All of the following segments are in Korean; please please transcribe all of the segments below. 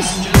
yes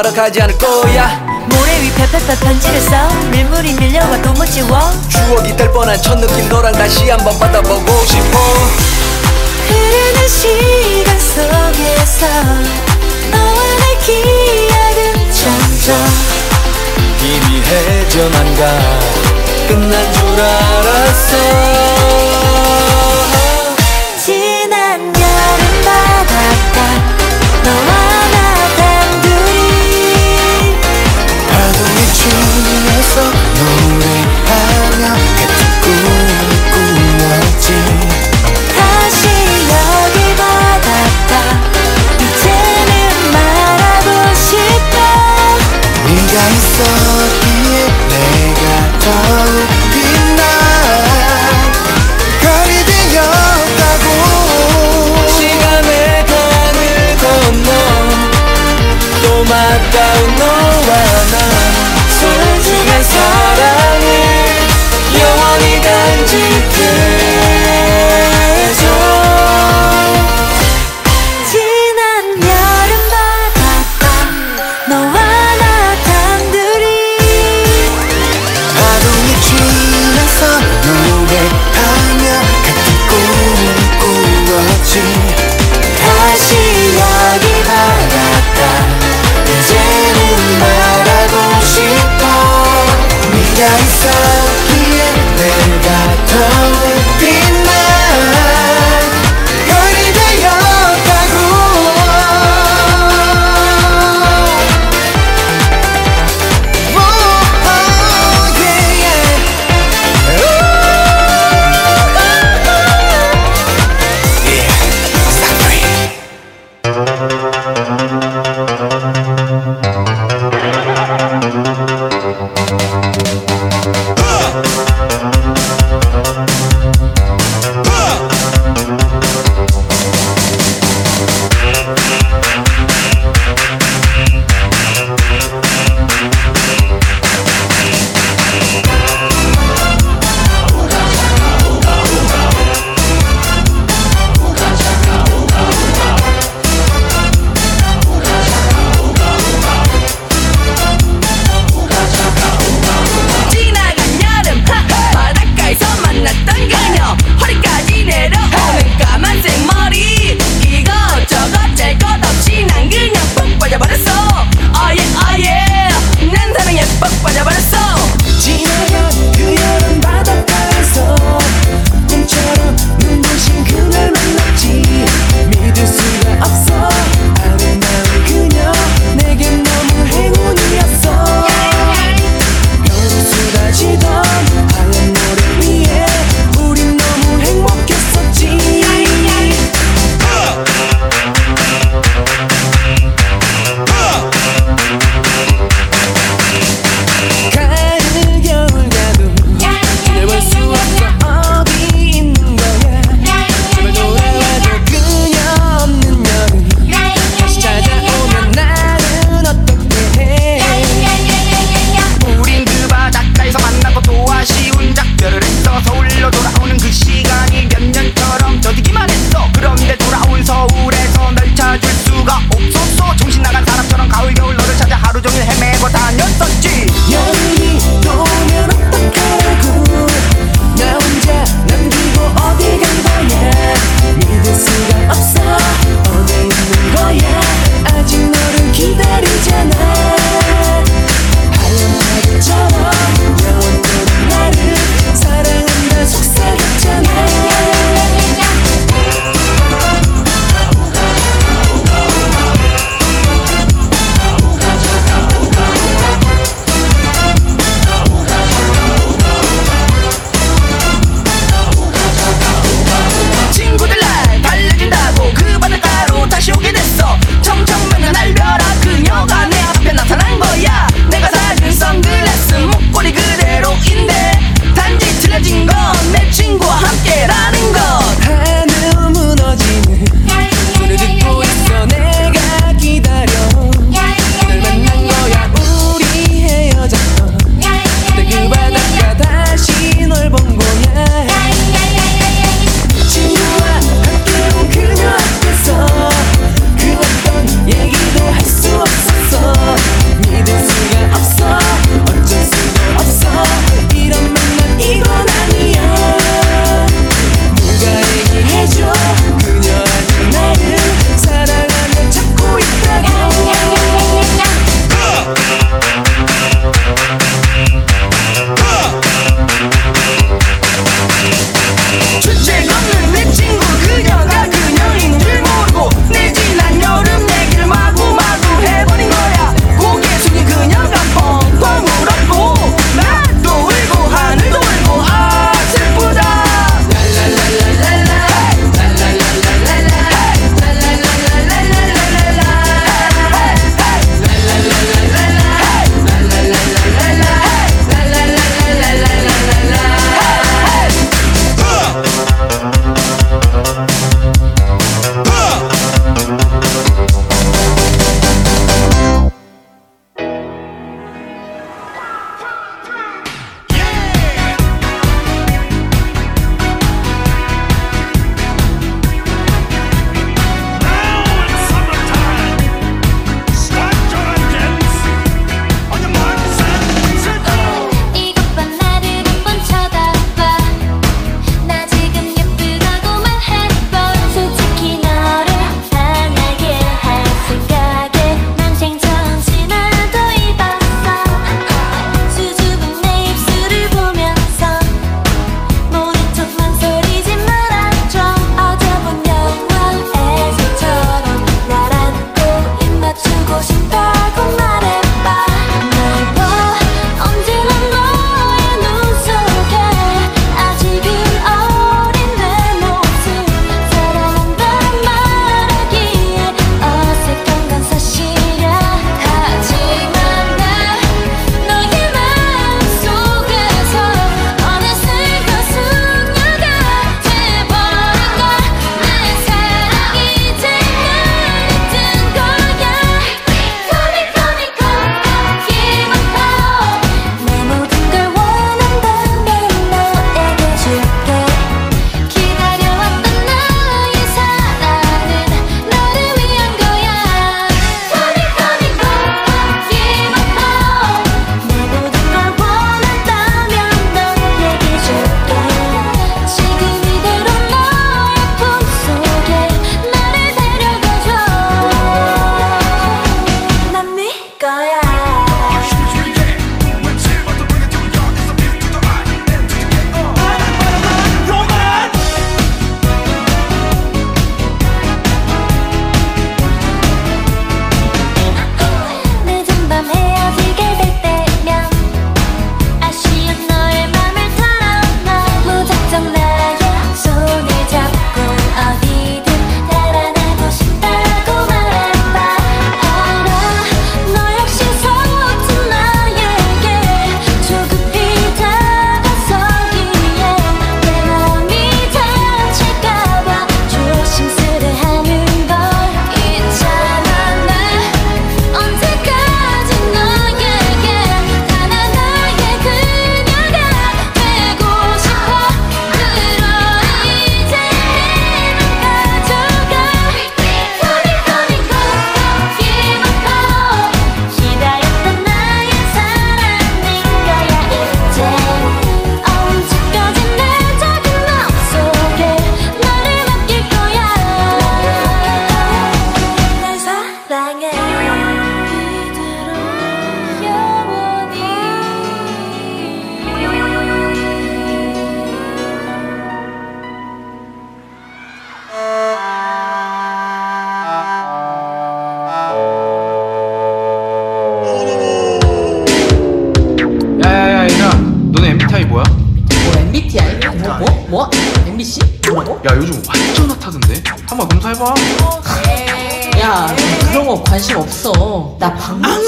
허락하지 않을 거야. 모래 위 펴펴펴 편지를 써 밀물이 밀려와도 못 지워. 추억이 될 뻔한 첫 느낌 너랑 다시 한번 받아보고 싶어. 흐르는 시간 속에서 너와 내 기억은 점점 희미해져만가? 끝난 줄 알았어.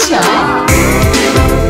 谢。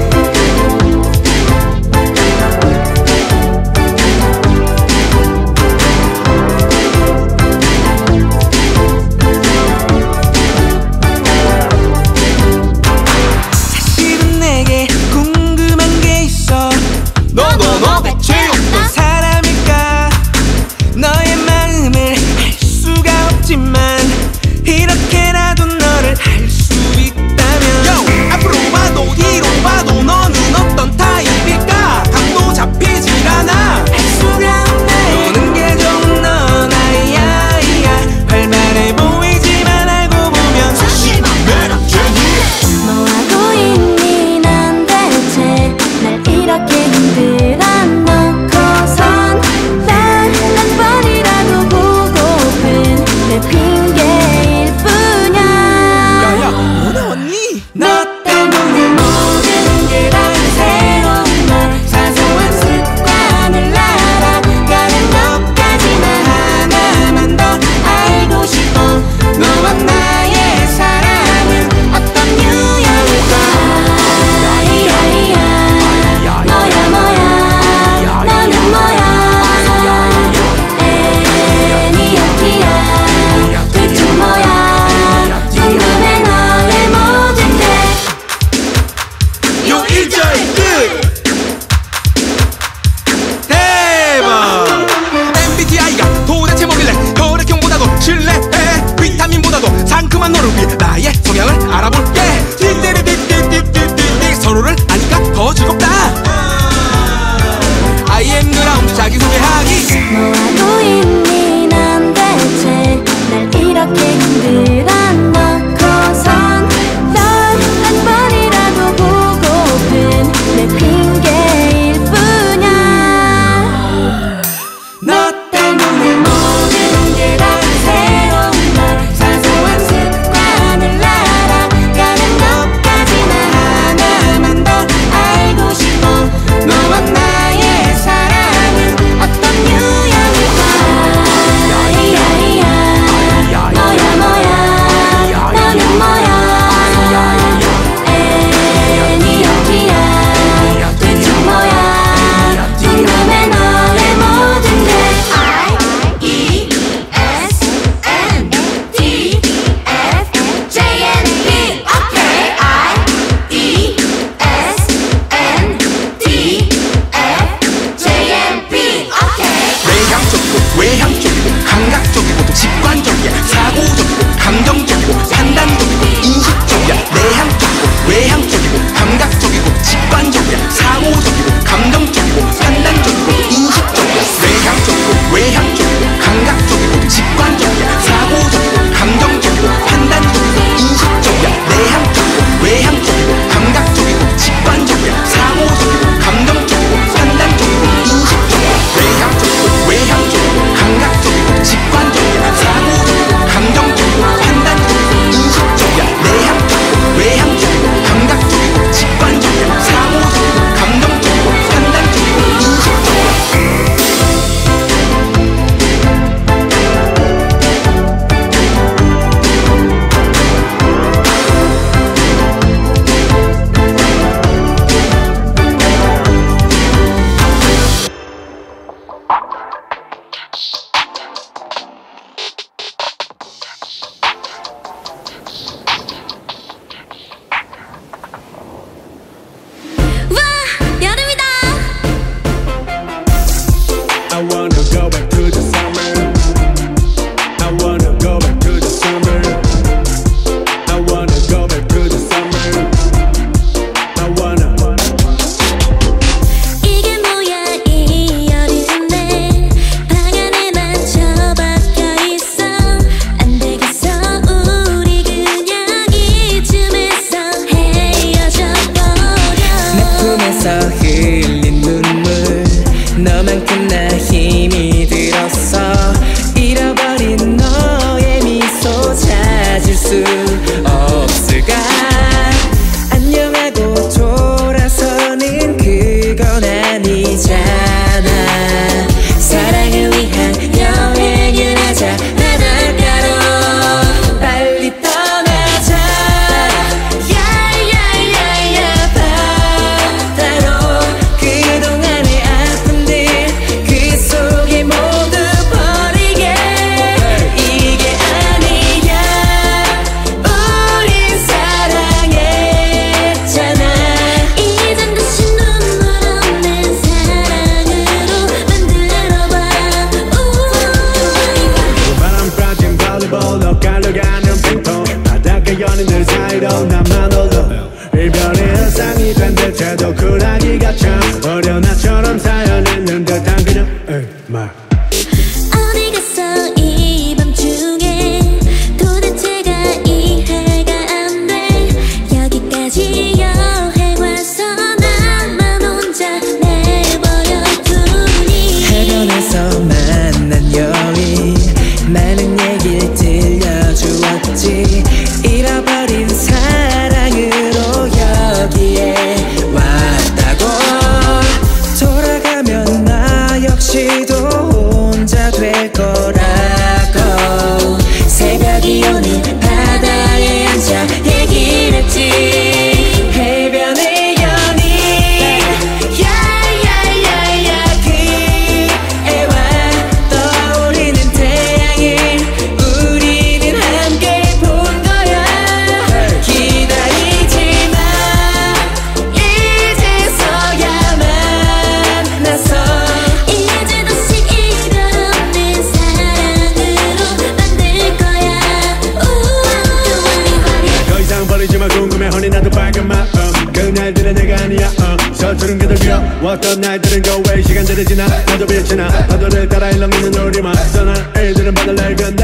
Yine adını tarayla minin ördüme Sana eğdirim bana leygen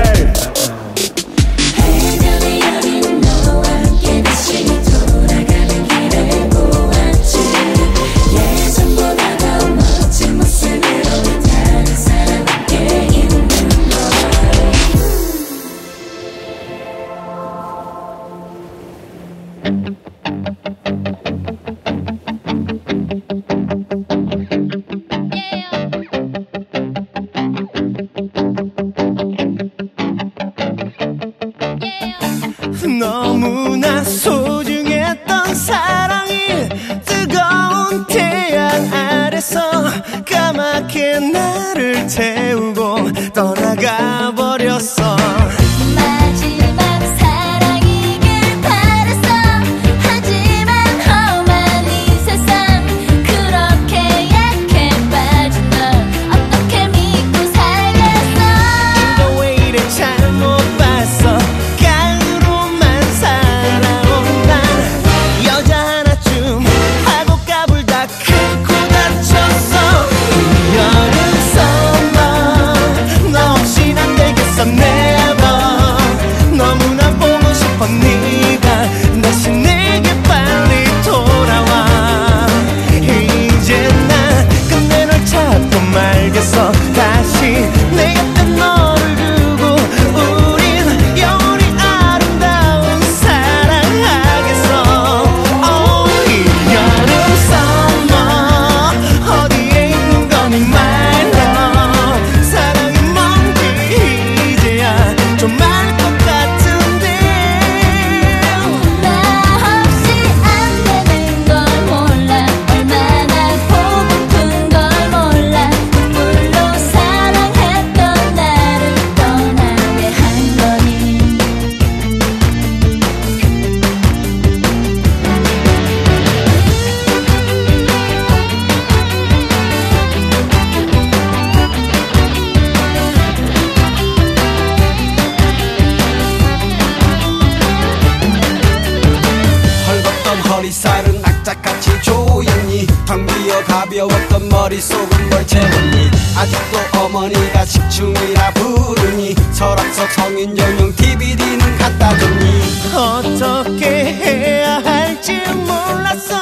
짝같이 조용히 텅 비어 가벼웠던 머릿속은 뭘 채웠니? 아직도 어머니가 집중이라 부르니 설악서 성인 전용 DVD는 갖다 줬니? 어떻게 해야 할지 몰랐어.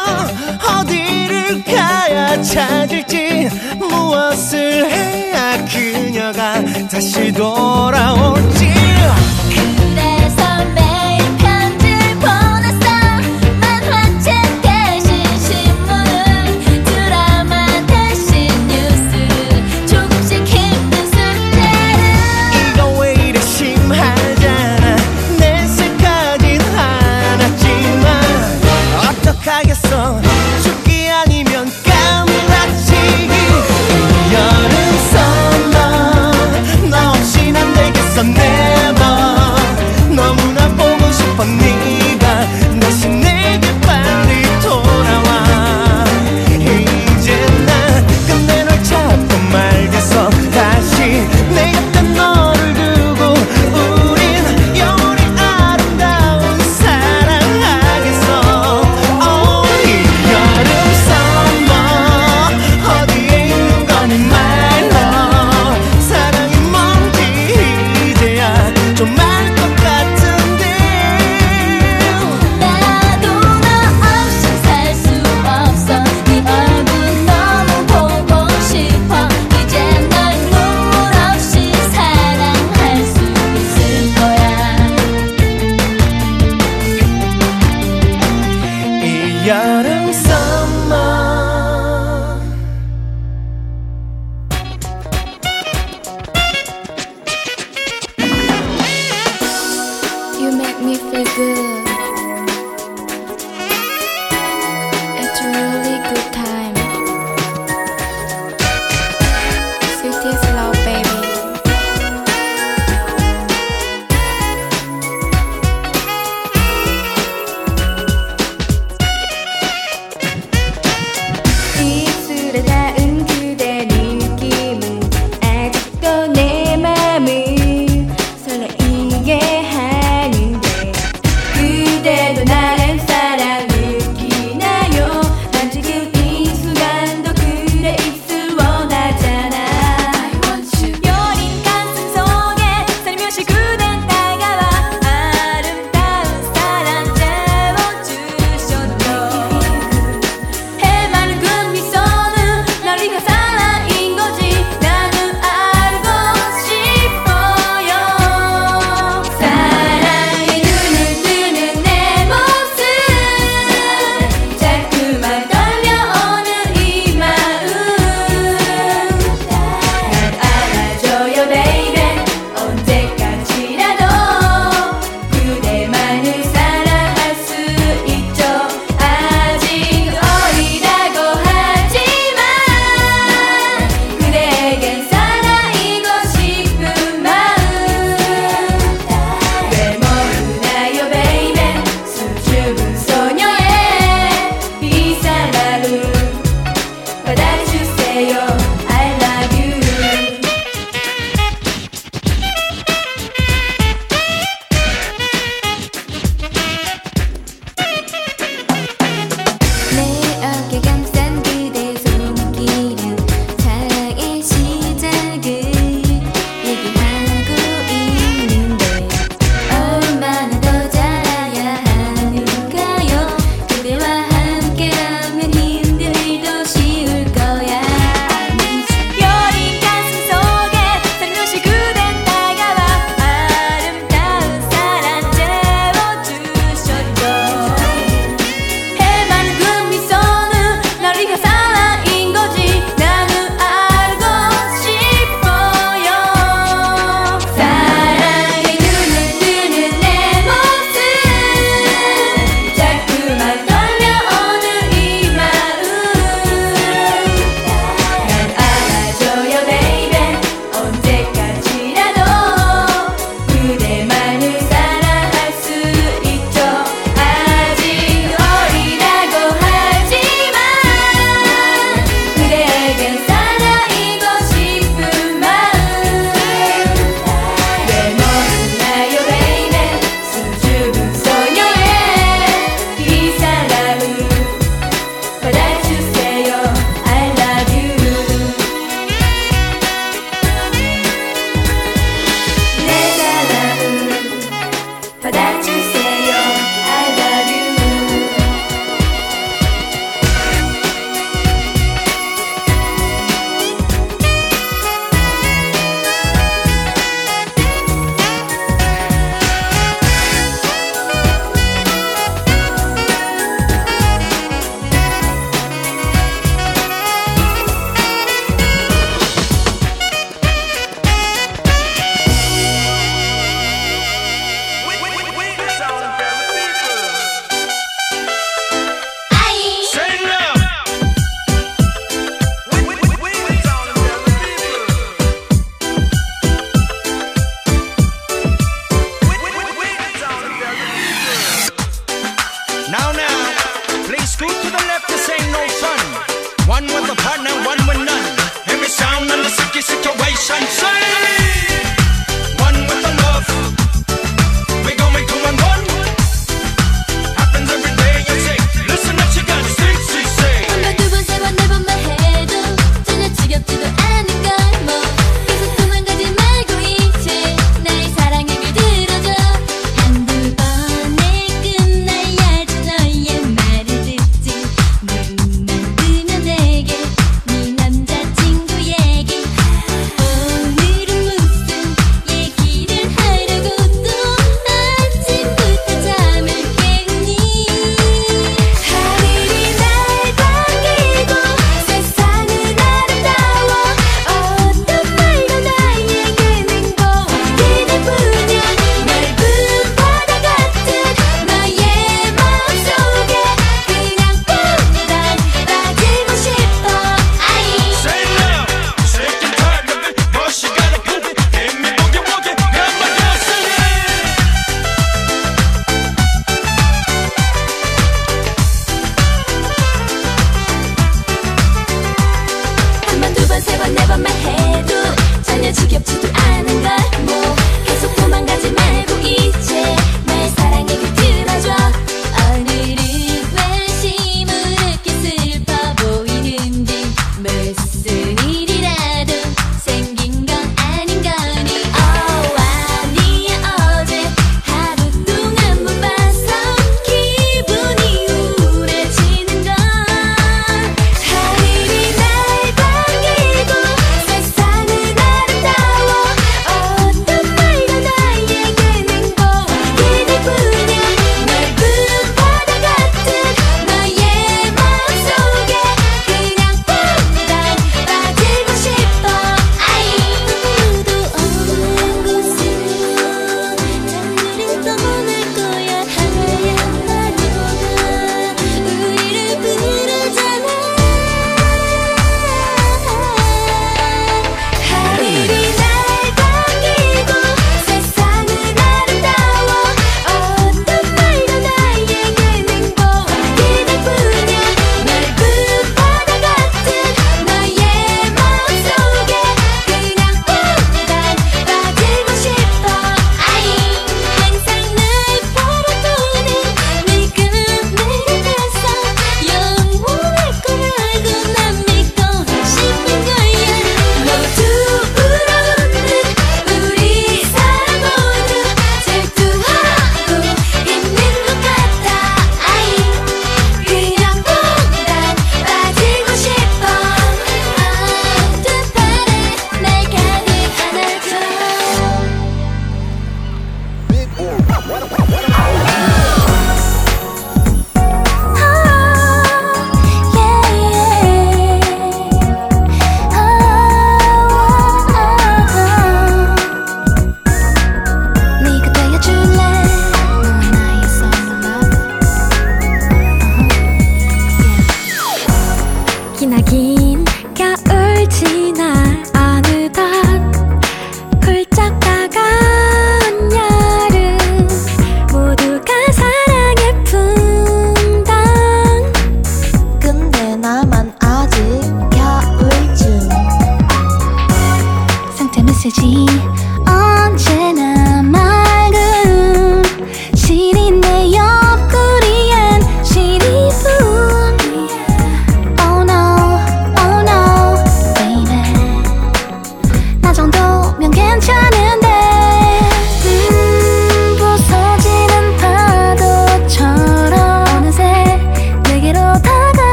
어디를 가야 찾을지 무엇을 해야 그녀가 다시 돌아올지.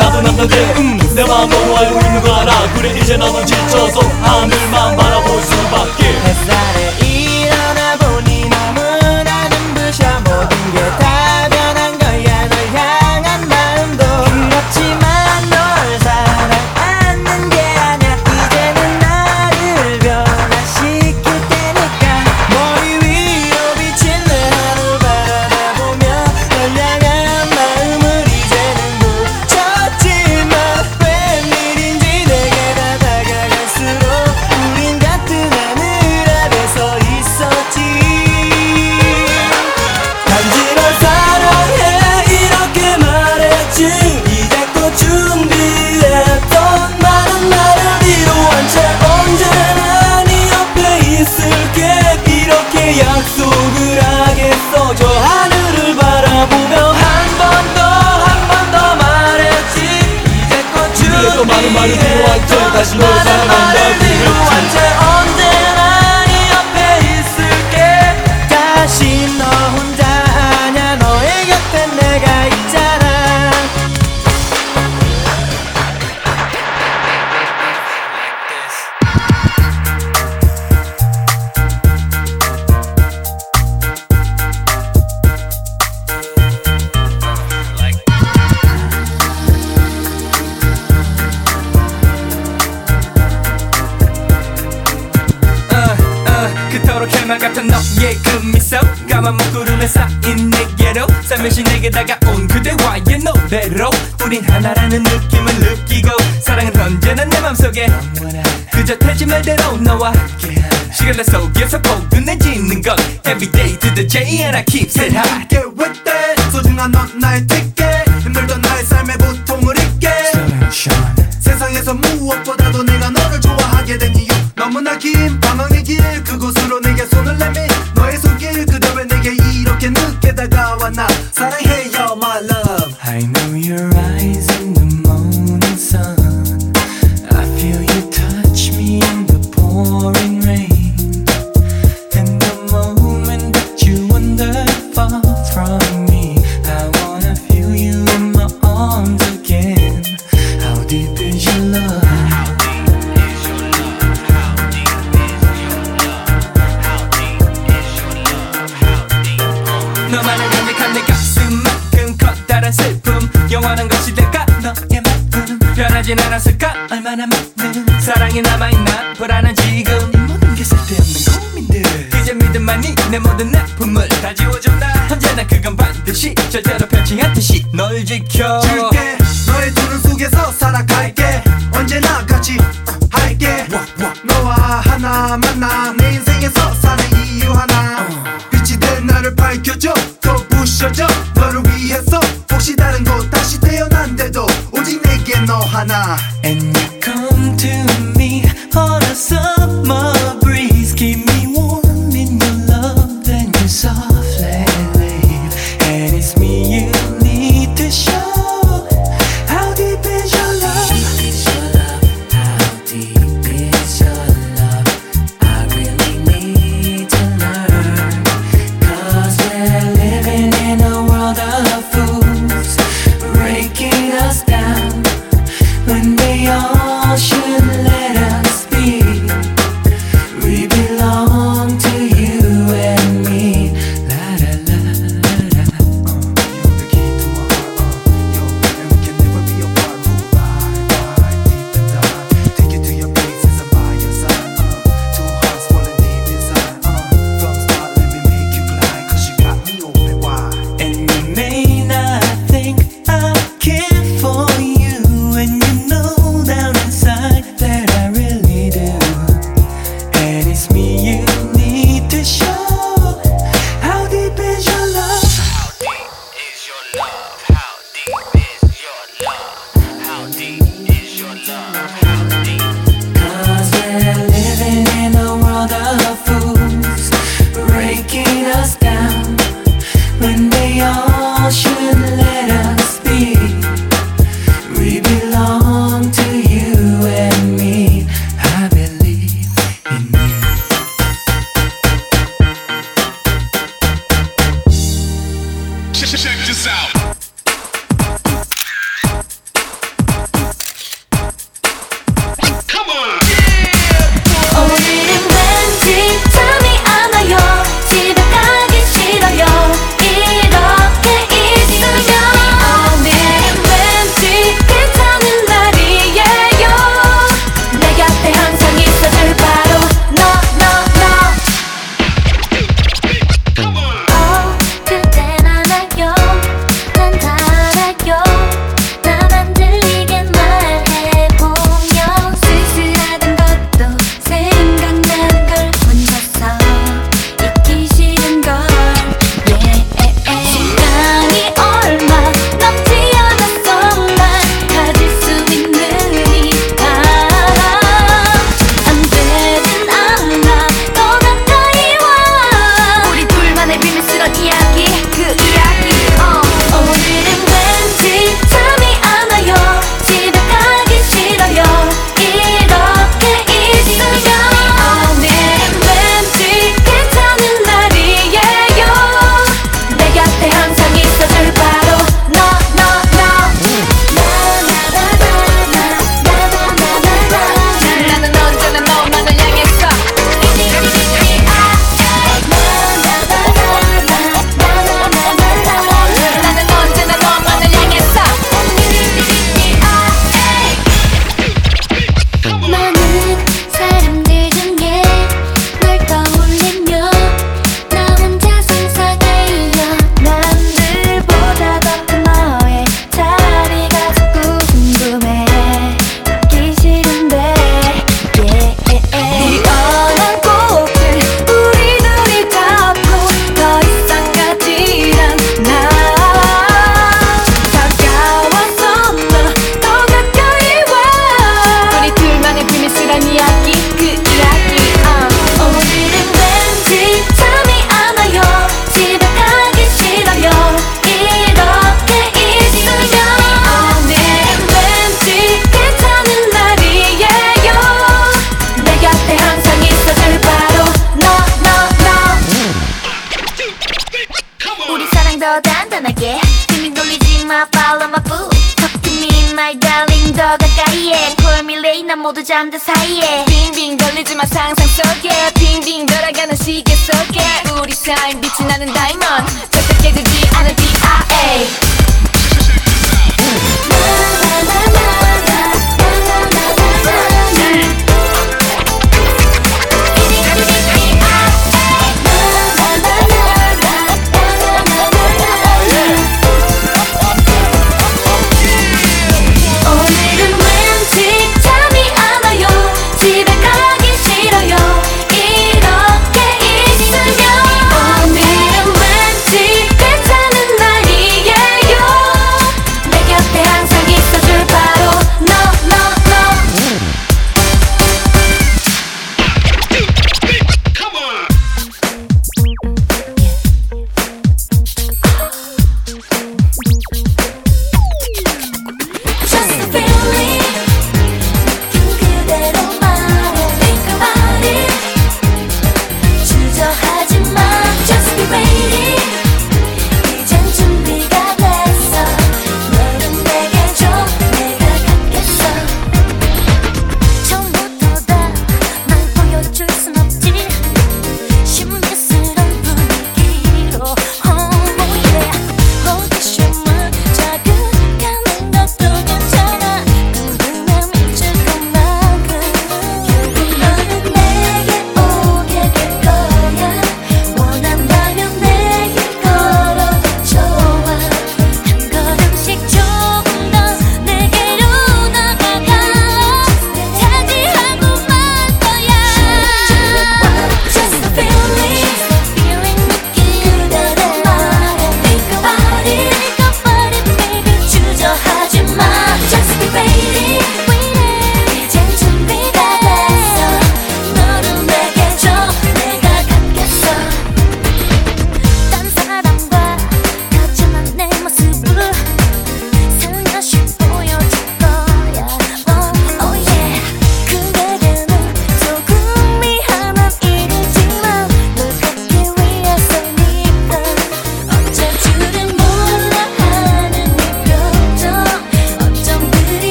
나도 남잔데 음, 내 마음 너무 알고 있는 거 알아 그래 이제 나도 지쳐서 하늘만 바라볼 수밖에. 햇살에